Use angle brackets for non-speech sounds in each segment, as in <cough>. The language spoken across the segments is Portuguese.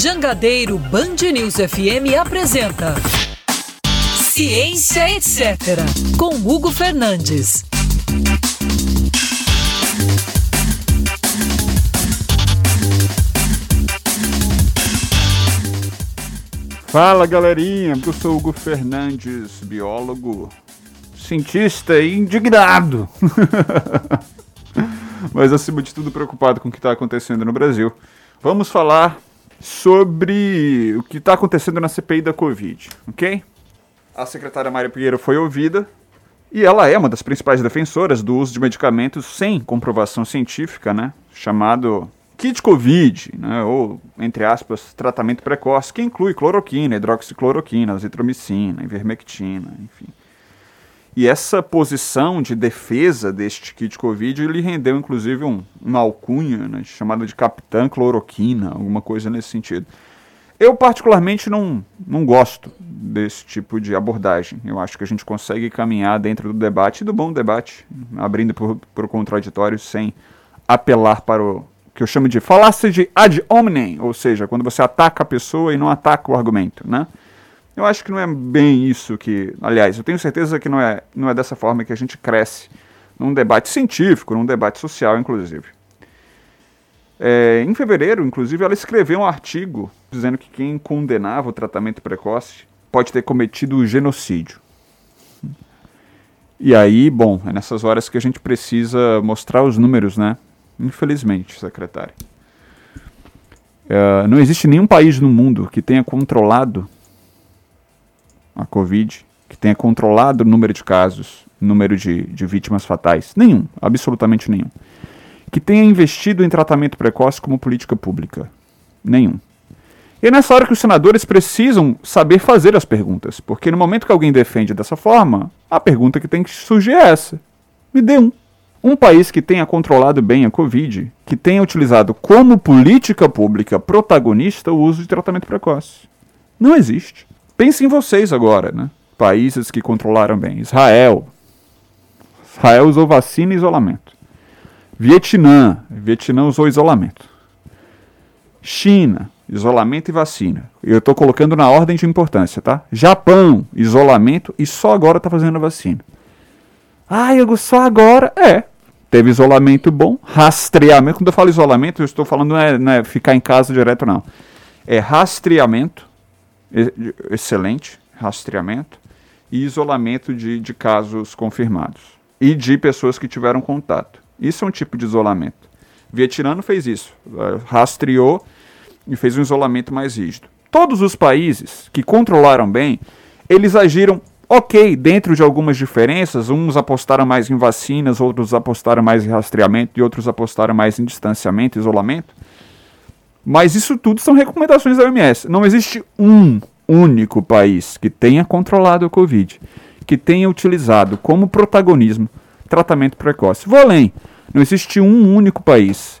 Jangadeiro Band News FM apresenta Ciência Etc. com Hugo Fernandes. Fala galerinha, eu sou Hugo Fernandes, biólogo, cientista e indignado. <laughs> Mas acima de tudo preocupado com o que está acontecendo no Brasil. Vamos falar sobre o que está acontecendo na CPI da Covid, ok? A secretária Maria Pinheiro foi ouvida e ela é uma das principais defensoras do uso de medicamentos sem comprovação científica, né? Chamado kit Covid, né? ou, entre aspas, tratamento precoce, que inclui cloroquina, hidroxicloroquina, azitromicina, ivermectina, enfim. E essa posição de defesa deste kit Covid lhe rendeu, inclusive, um, uma alcunha né, chamada de Capitã Cloroquina, alguma coisa nesse sentido. Eu, particularmente, não, não gosto desse tipo de abordagem. Eu acho que a gente consegue caminhar dentro do debate, do bom debate, abrindo por, por contraditório, sem apelar para o que eu chamo de falácia de ad hominem, ou seja, quando você ataca a pessoa e não ataca o argumento, né? Eu acho que não é bem isso que, aliás, eu tenho certeza que não é, não é dessa forma que a gente cresce num debate científico, num debate social, inclusive. É, em fevereiro, inclusive, ela escreveu um artigo dizendo que quem condenava o tratamento precoce pode ter cometido genocídio. E aí, bom, é nessas horas que a gente precisa mostrar os números, né? Infelizmente, secretário. É, não existe nenhum país no mundo que tenha controlado Covid, que tenha controlado o número de casos, número de, de vítimas fatais. Nenhum, absolutamente nenhum. Que tenha investido em tratamento precoce como política pública. Nenhum. E é nessa hora que os senadores precisam saber fazer as perguntas, porque no momento que alguém defende dessa forma, a pergunta que tem que surgir é essa: me dê um. Um país que tenha controlado bem a Covid, que tenha utilizado como política pública protagonista o uso de tratamento precoce. Não existe. Pense em vocês agora, né? Países que controlaram bem. Israel. Israel usou vacina e isolamento. Vietnã. Vietnã usou isolamento. China. Isolamento e vacina. Eu estou colocando na ordem de importância, tá? Japão. Isolamento e só agora está fazendo vacina. Ah, Igor, só agora? É. Teve isolamento bom, rastreamento. Quando eu falo isolamento, eu estou falando não é, não é ficar em casa direto, não. É rastreamento excelente rastreamento e isolamento de, de casos confirmados e de pessoas que tiveram contato. Isso é um tipo de isolamento. Vietnã fez isso, eh, rastreou e fez um isolamento mais rígido. Todos os países que controlaram bem, eles agiram ok dentro de algumas diferenças. Uns apostaram mais em vacinas, outros apostaram mais em rastreamento e outros apostaram mais em distanciamento, isolamento. Mas isso tudo são recomendações da OMS. Não existe um único país que tenha controlado o Covid, que tenha utilizado como protagonismo tratamento precoce. Vou além. Não existe um único país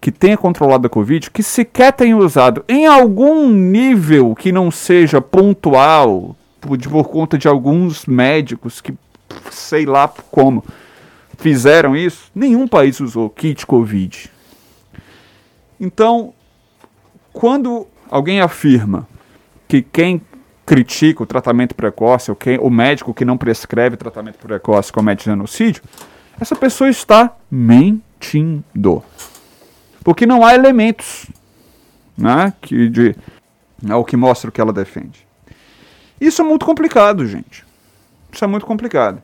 que tenha controlado a Covid que sequer tenha usado em algum nível que não seja pontual, por, por conta de alguns médicos que, sei lá como, fizeram isso. Nenhum país usou kit Covid. Então, quando alguém afirma que quem critica o tratamento precoce, ou quem, o médico que não prescreve tratamento precoce comete genocídio, essa pessoa está mentindo. Porque não há elementos né, que, de, é o que mostra o que ela defende. Isso é muito complicado, gente. Isso é muito complicado.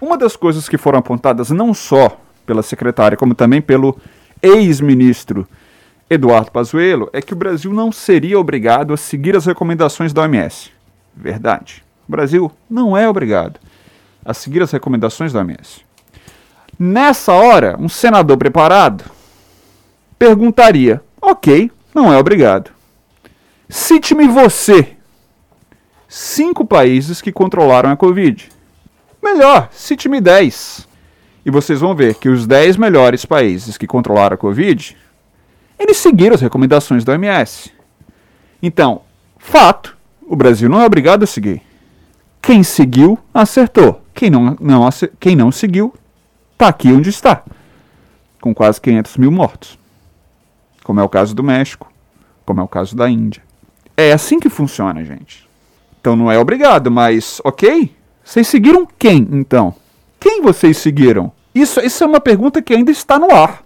Uma das coisas que foram apontadas não só pela secretária, como também pelo ex-ministro Eduardo Pazuello é que o Brasil não seria obrigado a seguir as recomendações da OMS. Verdade. O Brasil não é obrigado a seguir as recomendações da OMS. Nessa hora, um senador preparado perguntaria: Ok, não é obrigado. Cite-me você cinco países que controlaram a Covid. Melhor, cite-me dez. E vocês vão ver que os dez melhores países que controlaram a Covid eles seguiram as recomendações da OMS. Então, fato, o Brasil não é obrigado a seguir. Quem seguiu, acertou. Quem não, não, quem não seguiu, está aqui onde está, com quase 500 mil mortos. Como é o caso do México, como é o caso da Índia. É assim que funciona, gente. Então não é obrigado, mas ok? Vocês seguiram quem, então? Quem vocês seguiram? Isso, isso é uma pergunta que ainda está no ar.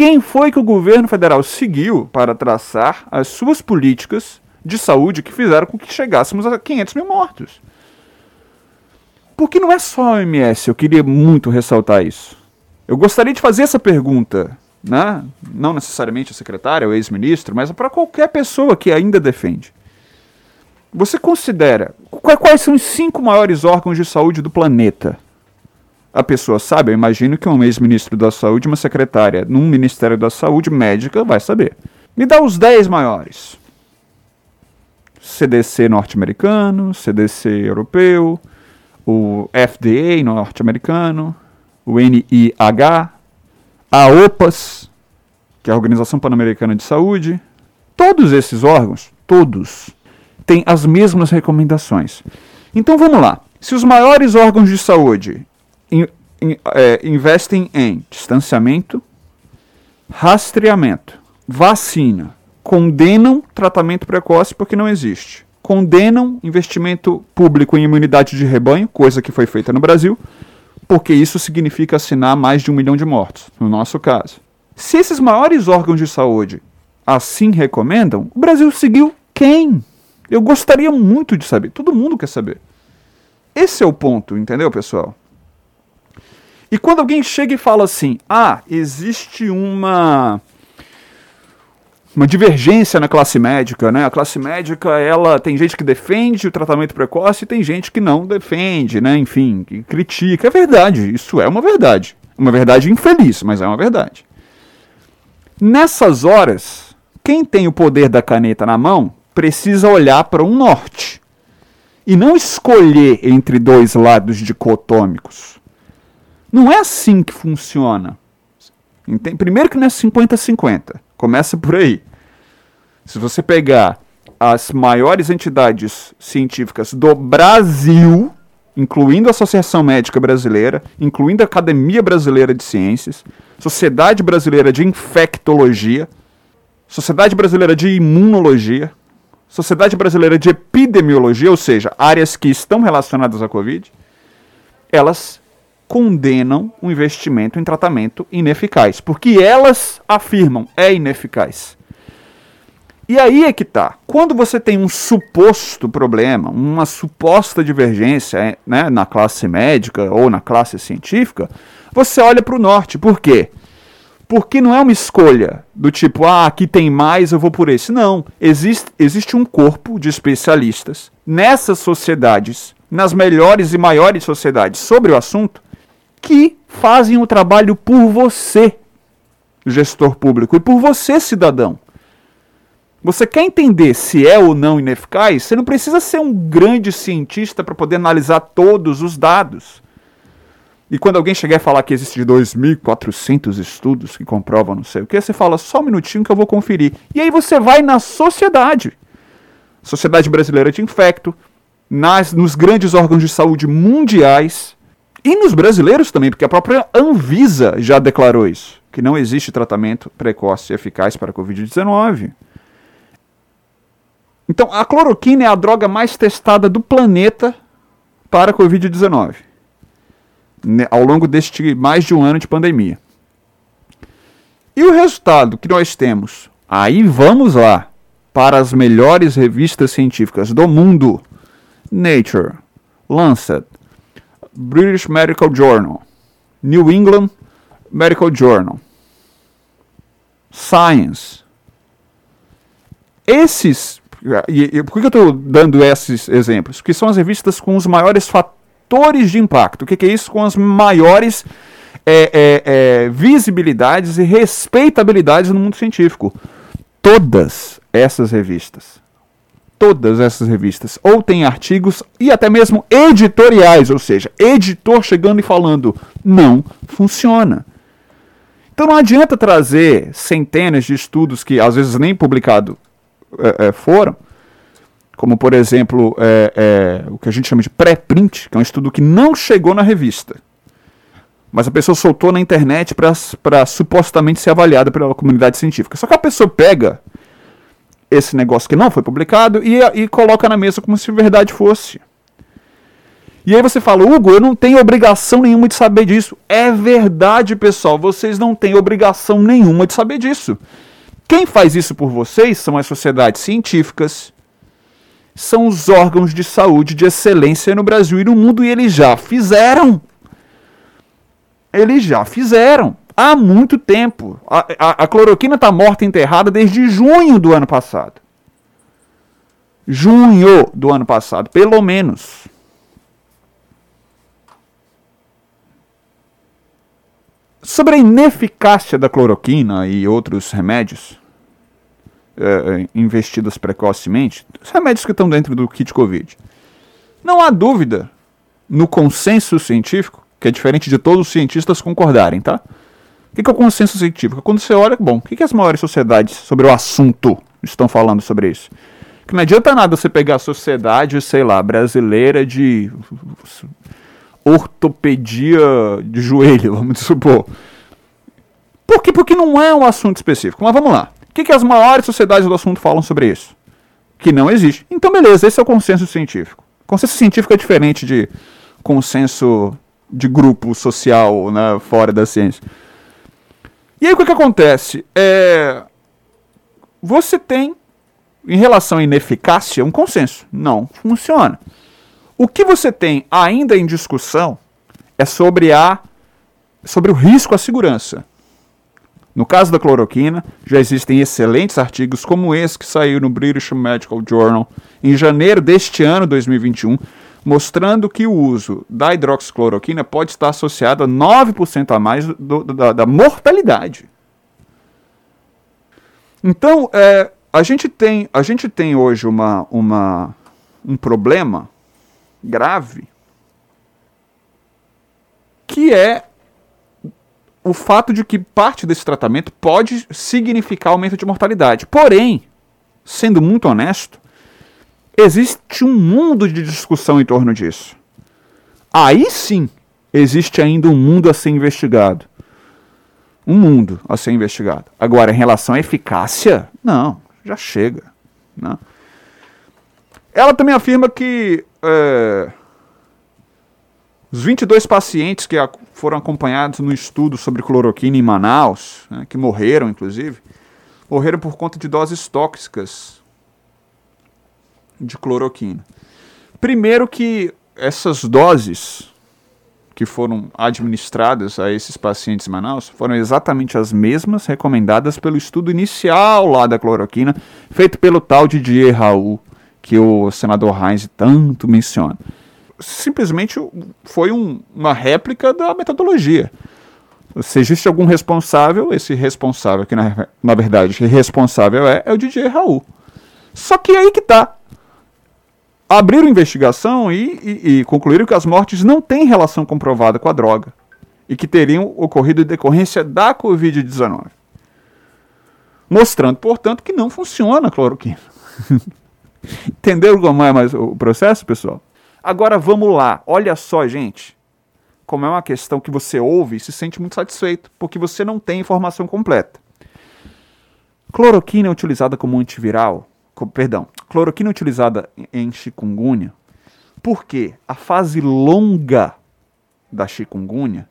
Quem foi que o governo federal seguiu para traçar as suas políticas de saúde que fizeram com que chegássemos a 500 mil mortos? Porque não é só a OMS, eu queria muito ressaltar isso. Eu gostaria de fazer essa pergunta, né? não necessariamente a secretária, o ex-ministro, mas para qualquer pessoa que ainda defende. Você considera quais são os cinco maiores órgãos de saúde do planeta? A pessoa sabe, eu imagino que um ex-ministro da saúde, uma secretária num Ministério da Saúde médica vai saber. Me dá os dez maiores. CDC norte-americano, CDC europeu, o FDA norte-americano, o NIH, a OPAS, que é a Organização Pan-Americana de Saúde. Todos esses órgãos, todos, têm as mesmas recomendações. Então vamos lá. Se os maiores órgãos de saúde in, in, é, investem em distanciamento, rastreamento, vacina, condenam tratamento precoce porque não existe, condenam investimento público em imunidade de rebanho, coisa que foi feita no Brasil, porque isso significa assinar mais de um milhão de mortos, no nosso caso. Se esses maiores órgãos de saúde assim recomendam, o Brasil seguiu quem? Eu gostaria muito de saber. Todo mundo quer saber. Esse é o ponto, entendeu, pessoal? E quando alguém chega e fala assim: ah, existe uma uma divergência na classe médica, né? A classe médica, ela tem gente que defende o tratamento precoce e tem gente que não defende, né? Enfim, que critica. É verdade, isso é uma verdade. Uma verdade infeliz, mas é uma verdade. Nessas horas, quem tem o poder da caneta na mão precisa olhar para um norte e não escolher entre dois lados dicotômicos. Não é assim que funciona. Primeiro que não é 50-50. Começa por aí. Se você pegar as maiores entidades científicas do Brasil, incluindo a Associação Médica Brasileira, incluindo a Academia Brasileira de Ciências, Sociedade Brasileira de Infectologia, Sociedade Brasileira de Imunologia, Sociedade Brasileira de Epidemiologia, ou seja, áreas que estão relacionadas à Covid, elas condenam o investimento em tratamento ineficaz, porque elas afirmam é ineficaz. E aí é que tá. Quando você tem um suposto problema, uma suposta divergência é, né, na classe médica ou na classe científica, você olha para o norte. Por quê? Porque não é uma escolha do tipo, ah, aqui tem mais, eu vou por esse. Não. Existe, existe um corpo de especialistas nessas sociedades, nas melhores e maiores sociedades sobre o assunto, que fazem o trabalho por você, gestor público, e por você, cidadão. Você quer entender se é ou não ineficaz? Você não precisa ser um grande cientista para poder analisar todos os dados. E quando alguém chegar e falar que existe 2.400 estudos que comprovam não sei o que, você fala só um minutinho que eu vou conferir. E aí você vai na sociedade. Sociedade Brasileira de Infecto, nas, nos grandes órgãos de saúde mundiais e nos brasileiros também, porque a própria Anvisa já declarou isso, que não existe tratamento precoce e eficaz para a Covid-19. Então, a cloroquina é a droga mais testada do planeta para a Covid-19 né, ao longo deste mais de um ano de pandemia. E o resultado que nós temos? Aí vamos lá para as melhores revistas científicas do mundo: Nature, Lancet, British Medical Journal, New England Medical Journal, Science. Esses. E, e por que eu estou dando esses exemplos? Porque são as revistas com os maiores fatores de impacto. O que, que é isso? Com as maiores é, é, é, visibilidades e respeitabilidades no mundo científico. Todas essas revistas, todas essas revistas, ou tem artigos e até mesmo editoriais, ou seja, editor chegando e falando, não funciona. Então não adianta trazer centenas de estudos que às vezes nem publicado é, é foram, como por exemplo é, o que a gente chama de pré-print, que é um estudo que não chegou na revista, mas a pessoa soltou na internet para supostamente ser avaliada pela comunidade científica. Só que a pessoa pega esse negócio que não foi publicado e, e coloca na mesa como se verdade fosse. E aí você fala, Hugo, eu não tenho obrigação nenhuma de saber disso. É verdade, pessoal, vocês não têm obrigação nenhuma de saber disso. Quem faz isso por vocês são as sociedades científicas, são os órgãos de saúde de excelência no Brasil e no mundo, e eles já fizeram. Eles já fizeram. Há muito tempo. A, a, a cloroquina está morta enterrada desde junho do ano passado. Junho do ano passado, pelo menos. Sobre a ineficácia da cloroquina e outros remédios é, investidos precocemente, os remédios que estão dentro do kit Covid, não há dúvida no consenso científico, que é diferente de todos os cientistas concordarem, tá? O que é o consenso científico? Quando você olha, bom, o que as maiores sociedades sobre o assunto estão falando sobre isso? Que não adianta nada você pegar a sociedade, sei lá, brasileira de ortopedia de joelho, <laughs> vamos supor. Por quê? Porque não é um assunto específico. Mas vamos lá. O que, que as maiores sociedades do assunto falam sobre isso? Que não existe. Então, beleza, esse é o consenso científico. Consenso científico é diferente de consenso de grupo social né, fora da ciência. E aí o que, que acontece? É... Você tem, em relação à ineficácia, um consenso. Não funciona. O que você tem ainda em discussão é sobre a sobre o risco à segurança. No caso da cloroquina, já existem excelentes artigos como esse que saiu no British Medical Journal em janeiro deste ano, 2021, mostrando que o uso da hidroxicloroquina pode estar associado a 9% a mais do, da, da, mortalidade. Então, é, a, gente tem, a gente tem hoje uma, uma, um problema grave, que é o fato de que parte desse tratamento pode significar aumento de mortalidade. Porém, sendo muito honesto, existe um mundo de discussão em torno disso. Aí sim, existe ainda um mundo a ser investigado. Um mundo a ser investigado. Agora, em relação à eficácia, não, já chega. Não. Ela também afirma que é, os 22 pacientes que foram acompanhados no estudo sobre cloroquina em Manaus, né, que morreram inclusive, morreram por conta de doses tóxicas de cloroquina. Primeiro que essas doses que foram administradas a esses pacientes em Manaus foram exatamente as mesmas recomendadas pelo estudo inicial lá da cloroquina, feito pelo tal Didier Raul, que o senador Heinz tanto menciona. Simplesmente foi um, uma réplica da metodologia. Se existe algum responsável, esse responsável, que na, na verdade responsável é, é o DJ Raul. Só que aí que tá. Abriram investigação e, e, e concluíram que as mortes não têm relação comprovada com a droga e que teriam ocorrido em decorrência da Covid-19. Mostrando, portanto, que não funciona a cloroquina. <laughs> Entenderam como é mais o processo, pessoal? Agora vamos lá. Olha só, gente. Como é uma questão que você ouve e se sente muito satisfeito, porque você não tem informação completa. Cloroquina é utilizada como antiviral, perdão, cloroquina utilizada em chikungunya, porque a fase longa da chikungunya,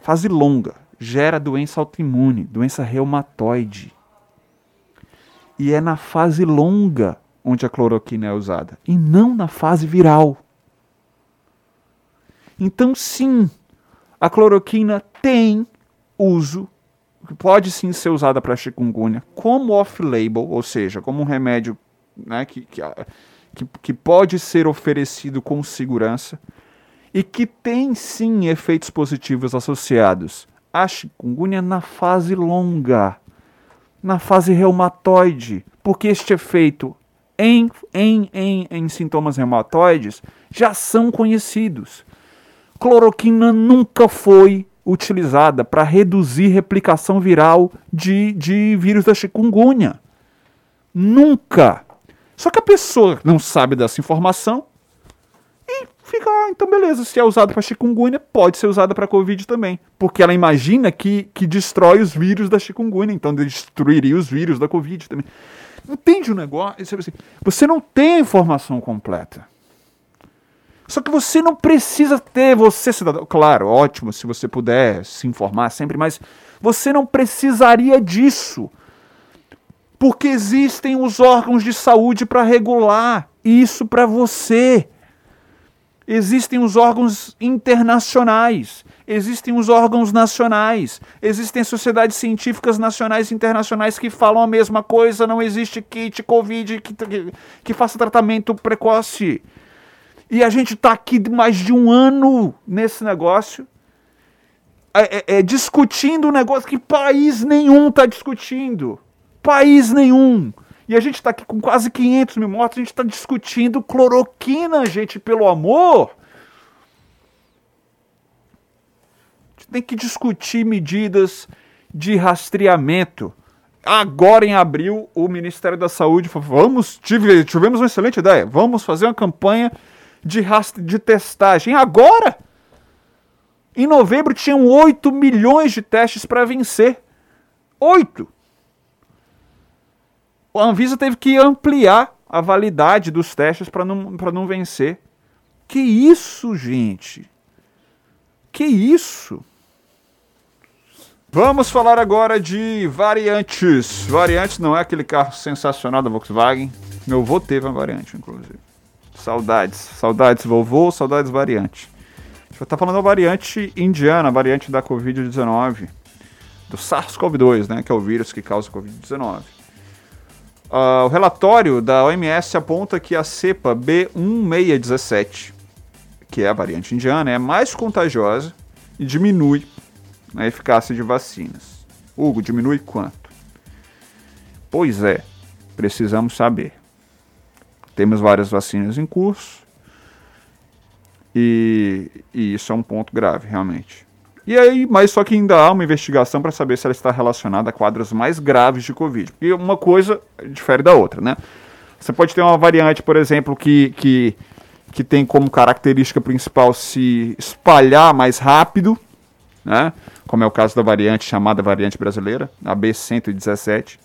fase longa, gera doença autoimune, doença reumatoide. E é na fase longa onde a cloroquina é usada, e não na fase viral. Então, sim, a cloroquina tem uso, pode sim ser usada para chikungunya como off-label, ou seja, como um remédio né, que, que, que, que pode ser oferecido com segurança e que tem sim efeitos positivos associados à chikungunya na fase longa na fase reumatoide, porque este efeito em, em, em, em sintomas reumatoides já são conhecidos. Cloroquina nunca foi utilizada para reduzir replicação viral de, de vírus da chikungunya. Nunca. Só que a pessoa não sabe dessa informação e fica, ah, então beleza, se é usado para chikungunya, pode ser usada para covid também, porque ela imagina que, que destrói os vírus da chikungunya, então destruiria os vírus da covid também. Entende o negócio? Você não tem a informação completa. Só que você não precisa ter, você cidadão, claro, ótimo se você puder se informar sempre, mas você não precisaria disso. Porque existem os órgãos de saúde para regular isso para você. Existem os órgãos internacionais, existem os órgãos nacionais, existem sociedades científicas nacionais e internacionais que falam a mesma coisa, não existe kit Covid que, que, que faça tratamento precoce. E a gente está aqui mais de um ano nesse negócio, é, é, é, discutindo um negócio que país nenhum está discutindo. País nenhum. E a gente está aqui com quase 500 mil mortos, a gente está discutindo cloroquina, gente, pelo amor. A gente tem que discutir medidas de rastreamento. Agora em abril, o Ministério da Saúde falou: vamos, tive, tivemos uma excelente ideia, vamos fazer uma campanha de, de testagem. Agora! Em novembro tinham 8 milhões de testes para vencer. 8! A Anvisa teve que ampliar a validade dos testes para não, não vencer. Que isso, gente? Que isso? Vamos falar agora de variantes. Variantes não é aquele carro sensacional da Volkswagen. Meu avô teve uma variante, inclusive. Saudades. Saudades vovô, saudades variante. A gente vai estar falando da variante indiana, a variante da Covid-19. Do SARS-CoV-2, né? Que é o vírus que causa Covid-19. Uh, o relatório da OMS aponta que a cepa B1617, que é a variante indiana, é mais contagiosa e diminui a eficácia de vacinas. Hugo, diminui quanto? Pois é, precisamos saber. Temos várias vacinas em curso. E, e isso é um ponto grave, realmente. E aí, mas só que ainda há uma investigação para saber se ela está relacionada a quadros mais graves de Covid. Porque uma coisa difere da outra, né? Você pode ter uma variante, por exemplo, que, que, que tem como característica principal se espalhar mais rápido, né? Como é o caso da variante chamada variante brasileira, a B117.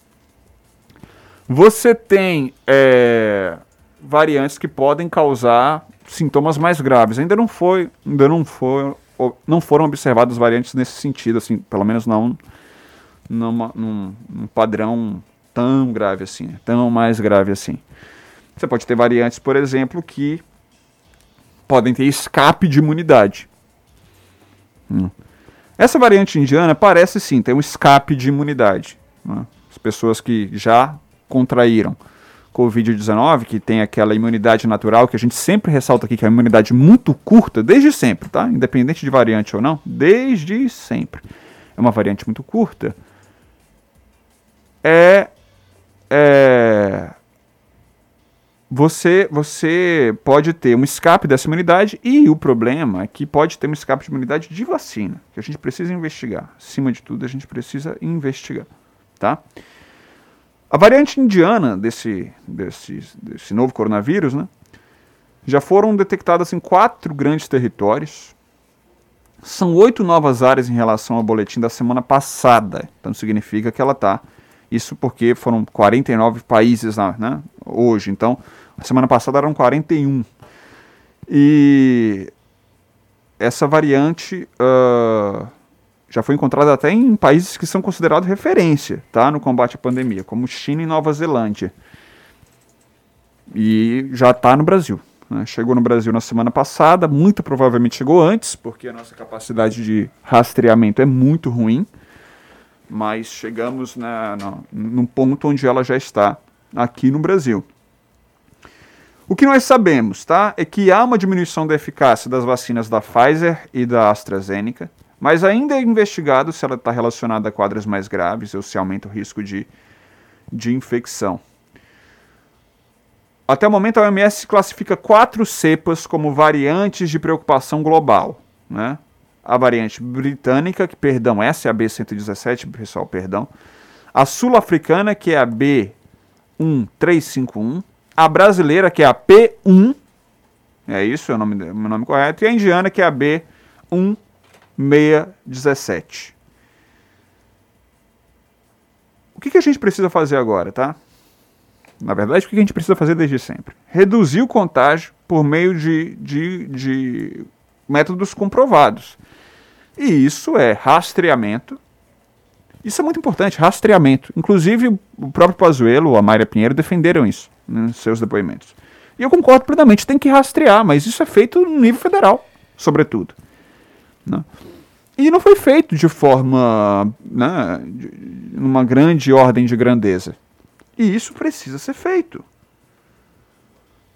Você tem é, variantes que podem causar sintomas mais graves. Ainda não foi, ainda não foi, não foram observadas variantes nesse sentido, assim, pelo menos não numa, num, num padrão tão grave assim, tão mais grave assim. Você pode ter variantes, por exemplo, que podem ter escape de imunidade. Hum. Essa variante indiana parece sim ter um escape de imunidade. Né? As pessoas que já contraíram Covid-19, que tem aquela imunidade natural, que a gente sempre ressalta aqui que é uma imunidade muito curta, desde sempre, tá? Independente de variante ou não, desde sempre. É uma variante muito curta. É. é você, você pode ter um escape dessa imunidade e o problema é que pode ter um escape de imunidade de vacina, que a gente precisa investigar. Acima de tudo, a gente precisa investigar, tá? A variante indiana desse, desse, desse novo coronavírus, né, já foram detectadas em quatro grandes territórios. São oito novas áreas em relação ao boletim da semana passada. Então significa que ela está. Isso porque foram 49 países né, hoje. Então, a semana passada eram 41. E essa variante. Uh, já foi encontrada até em países que são considerados referência tá, no combate à pandemia, como China e Nova Zelândia. E já está no Brasil. Né? Chegou no Brasil na semana passada, muito provavelmente chegou antes, porque a nossa capacidade de rastreamento é muito ruim, mas chegamos na, num ponto onde ela já está aqui no Brasil. O que nós sabemos tá, é que há uma diminuição da eficácia das vacinas da Pfizer e da AstraZeneca mas ainda é investigado se ela está relacionada a quadros mais graves ou se aumenta o risco de, de infecção. Até o momento, a OMS classifica quatro cepas como variantes de preocupação global. Né? A variante britânica, que, perdão, essa é a B117, pessoal, perdão. A sul-africana, que é a B1351. A brasileira, que é a P1. É isso, é o nome, o nome correto. E a indiana, que é a B1617. O que, que a gente precisa fazer agora, tá? Na verdade, o que a gente precisa fazer desde sempre? Reduzir o contágio por meio de, de, de métodos comprovados. E isso é rastreamento. Isso é muito importante, rastreamento. Inclusive, o próprio Pazuello, a Mayra Pinheiro defenderam isso nos seus depoimentos. E eu concordo plenamente, tem que rastrear, mas isso é feito no nível federal, sobretudo. Né? E não foi feito de forma. Né, numa grande ordem de grandeza. E isso precisa ser feito.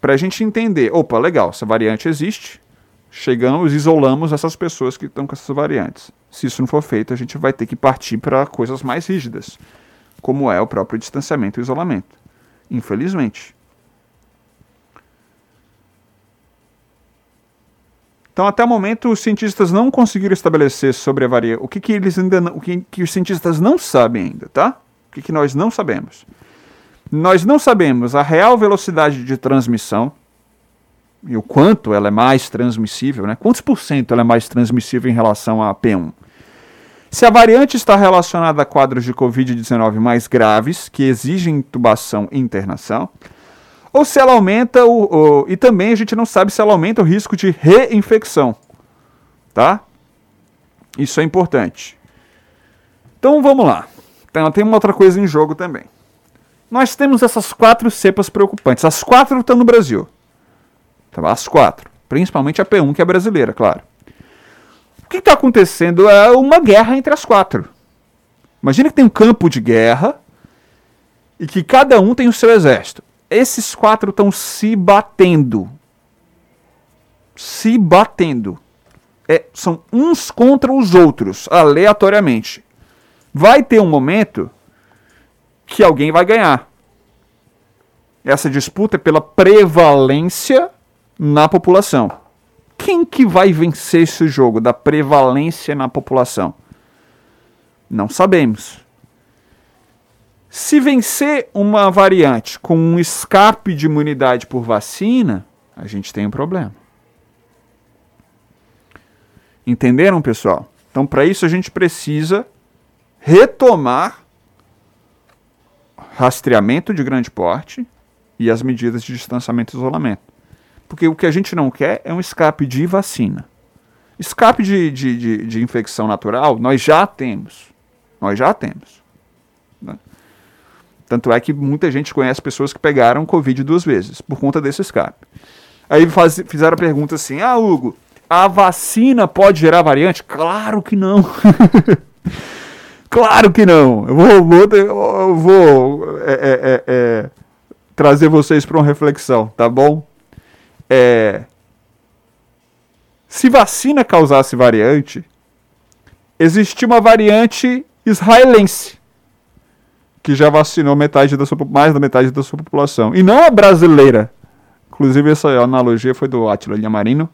Para a gente entender: opa, legal, essa variante existe, chegamos, isolamos essas pessoas que estão com essas variantes. Se isso não for feito, a gente vai ter que partir para coisas mais rígidas, como é o próprio distanciamento e isolamento. Infelizmente. Então, até o momento, os cientistas não conseguiram estabelecer sobre a variante. O que, que eles ainda não, o que, que os cientistas não sabem ainda, tá? O que, que nós não sabemos? Nós não sabemos a real velocidade de transmissão e o quanto ela é mais transmissível, né? Quantos por cento ela é mais transmissível em relação à P1? Se a variante está relacionada a quadros de Covid-19 mais graves, que exigem intubação e internação, ou se ela aumenta o, o, E também a gente não sabe se ela aumenta o risco de reinfecção. Tá? Isso é importante. Então vamos lá. Então, tem uma outra coisa em jogo também. Nós temos essas quatro cepas preocupantes. As quatro estão no Brasil. Tá? As quatro. Principalmente a P1, que é brasileira, claro. O que está acontecendo é uma guerra entre as quatro. Imagina que tem um campo de guerra e que cada um tem o seu exército esses quatro estão se batendo. Se batendo. É, são uns contra os outros, aleatoriamente. Vai ter um momento que alguém vai ganhar. Essa disputa é pela prevalência na população. Quem que vai vencer esse jogo da prevalência na população? Não sabemos. Se vencer uma variante com um escape de imunidade por vacina, a gente tem um problema. Entenderam, pessoal? Então, para isso, a gente precisa retomar rastreamento de grande porte e as medidas de distanciamento e isolamento. Porque o que a gente não quer é um escape de vacina. Escape de, de, de, de infecção natural, nós já temos. Nós já temos. Né? Tanto é que muita gente conhece pessoas que pegaram Covid duas vezes, por conta desse escape. Aí faz, fizeram a pergunta assim: Ah, Hugo, a vacina pode gerar variante? Claro que não. <laughs> claro que não. Eu vou, eu vou é, é, é, é, trazer vocês para uma reflexão, tá bom? É, se vacina causasse variante, existia uma variante israelense que já vacinou metade da sua, mais da metade da sua população. E não a brasileira. Inclusive, essa analogia foi do Attila Lhamarino,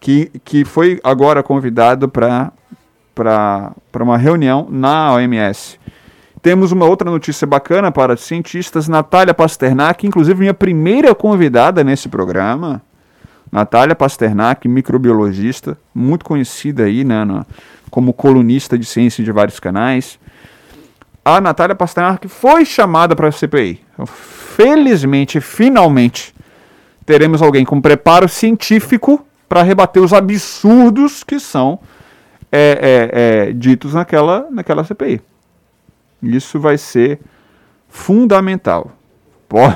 que, que foi agora convidado para uma reunião na OMS. Temos uma outra notícia bacana para cientistas, Natália Pasternak, inclusive minha primeira convidada nesse programa. Natália Pasternak, microbiologista, muito conhecida aí, né, como colunista de ciência de vários canais a Natália Pasternak foi chamada para a CPI. Então, felizmente, finalmente, teremos alguém com preparo científico para rebater os absurdos que são é, é, é, ditos naquela, naquela CPI. Isso vai ser fundamental. Pô,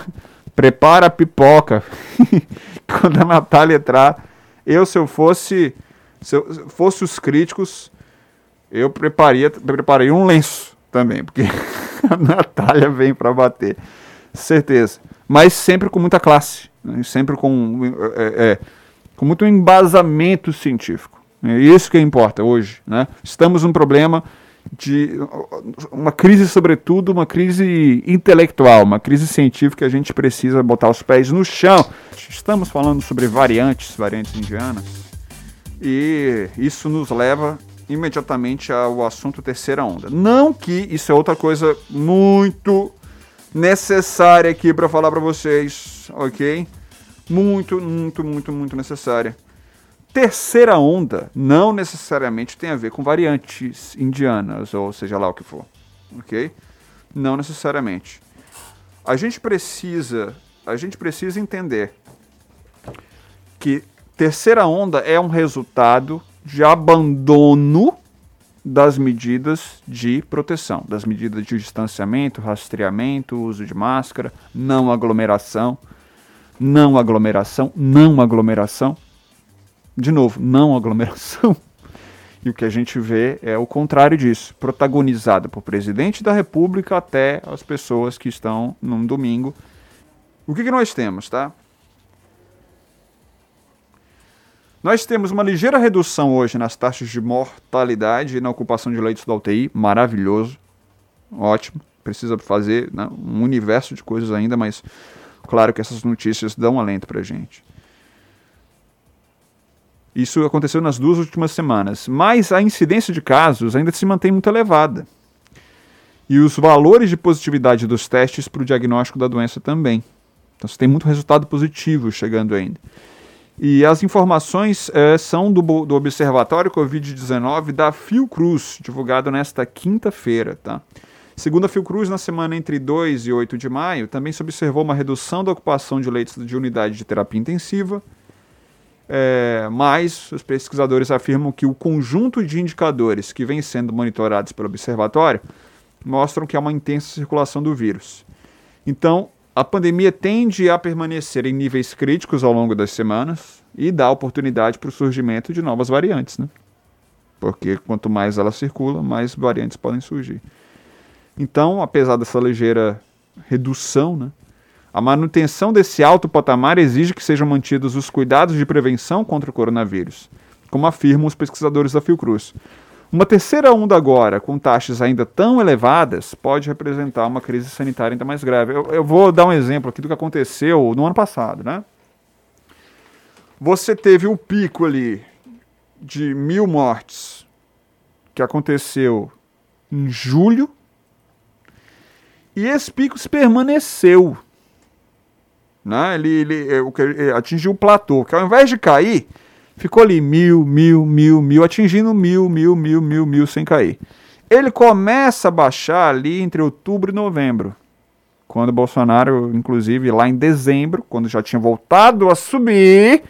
prepara a pipoca. <laughs> Quando a Natália entrar, eu, se eu fosse, se eu fosse os críticos, eu preparia, preparei um lenço também, porque <laughs> a Natália vem para bater, certeza. Mas sempre com muita classe, né? sempre com, é, é, com muito embasamento científico. É isso que importa hoje. Né? Estamos num problema de uma crise, sobretudo, uma crise intelectual, uma crise científica, a gente precisa botar os pés no chão. Estamos falando sobre variantes, variantes indianas, e isso nos leva imediatamente ao assunto terceira onda. Não que isso é outra coisa muito necessária aqui para falar para vocês, ok? Muito, muito, muito, muito necessária. Terceira onda não necessariamente tem a ver com variantes indianas, ou seja lá o que for. Ok? Não necessariamente. A gente precisa, a gente precisa entender que terceira onda é um resultado de abandono das medidas de proteção, das medidas de distanciamento, rastreamento, uso de máscara, não aglomeração, não aglomeração, não aglomeração. De novo, não aglomeração. E o que a gente vê é o contrário disso, protagonizado por presidente da República até as pessoas que estão num domingo. O que, que nós temos, tá? Nós temos uma ligeira redução hoje nas taxas de mortalidade e na ocupação de leitos da UTI, maravilhoso, ótimo. Precisa fazer né, um universo de coisas ainda, mas claro que essas notícias dão alento para gente. Isso aconteceu nas duas últimas semanas, mas a incidência de casos ainda se mantém muito elevada. E os valores de positividade dos testes para o diagnóstico da doença também. Então você tem muito resultado positivo chegando ainda. E as informações é, são do, do Observatório Covid-19 da Fiocruz, divulgado nesta quinta-feira. Tá? Segundo a Fiocruz, na semana entre 2 e 8 de maio, também se observou uma redução da ocupação de leitos de unidade de terapia intensiva, é, mas os pesquisadores afirmam que o conjunto de indicadores que vem sendo monitorados pelo observatório mostram que há uma intensa circulação do vírus. Então, a pandemia tende a permanecer em níveis críticos ao longo das semanas e dá oportunidade para o surgimento de novas variantes, né? Porque quanto mais ela circula, mais variantes podem surgir. Então, apesar dessa ligeira redução, né, a manutenção desse alto patamar exige que sejam mantidos os cuidados de prevenção contra o coronavírus, como afirmam os pesquisadores da Fiocruz. Uma terceira onda agora, com taxas ainda tão elevadas, pode representar uma crise sanitária ainda mais grave. Eu, eu, vou dar um exemplo aqui do que aconteceu no ano passado, né? Você teve um pico ali de mil mortes que aconteceu em julho e esse pico se permaneceu. Né? Ele, ele, ele, ele atingiu um platô, que ao invés de cair, Ficou ali mil, mil, mil, mil, atingindo mil, mil, mil, mil, mil sem cair. Ele começa a baixar ali entre outubro e novembro. Quando Bolsonaro, inclusive, lá em dezembro, quando já tinha voltado a subir,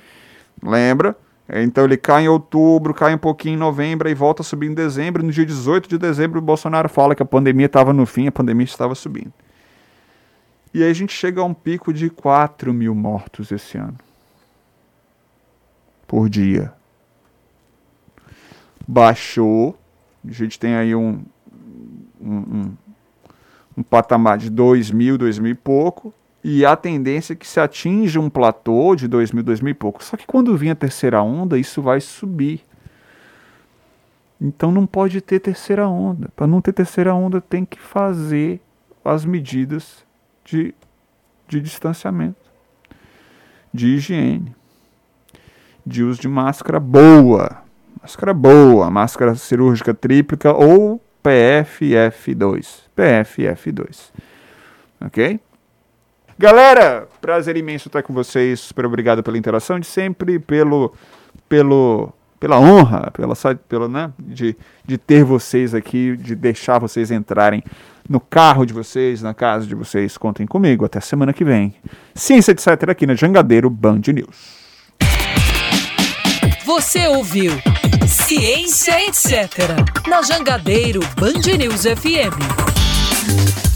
lembra? Então ele cai em outubro, cai um pouquinho em novembro e volta a subir em dezembro. No dia 18 de dezembro, o Bolsonaro fala que a pandemia estava no fim, a pandemia estava subindo. E aí a gente chega a um pico de 4 mil mortos esse ano por dia. Baixou, a gente tem aí um, um, um, um patamar de 2 mil, 2 mil e pouco, e a tendência é que se atinja um platô de 2 mil, 2 mil e pouco. Só que quando vir a terceira onda, isso vai subir. Então não pode ter terceira onda. Para não ter terceira onda, tem que fazer as medidas de, de distanciamento, de higiene de uso de máscara boa. Máscara boa, máscara cirúrgica tríplica ou PFF2. PFF2. Ok? Galera, prazer imenso estar com vocês. Super obrigado pela interação de sempre, pelo, pelo, pela honra, pela, pela, né, de, de ter vocês aqui, de deixar vocês entrarem no carro de vocês, na casa de vocês. Contem comigo. Até semana que vem. Ciência, etc. aqui na Jangadeiro Band News. Você ouviu Ciência Etc. na Jangadeiro Band News FM.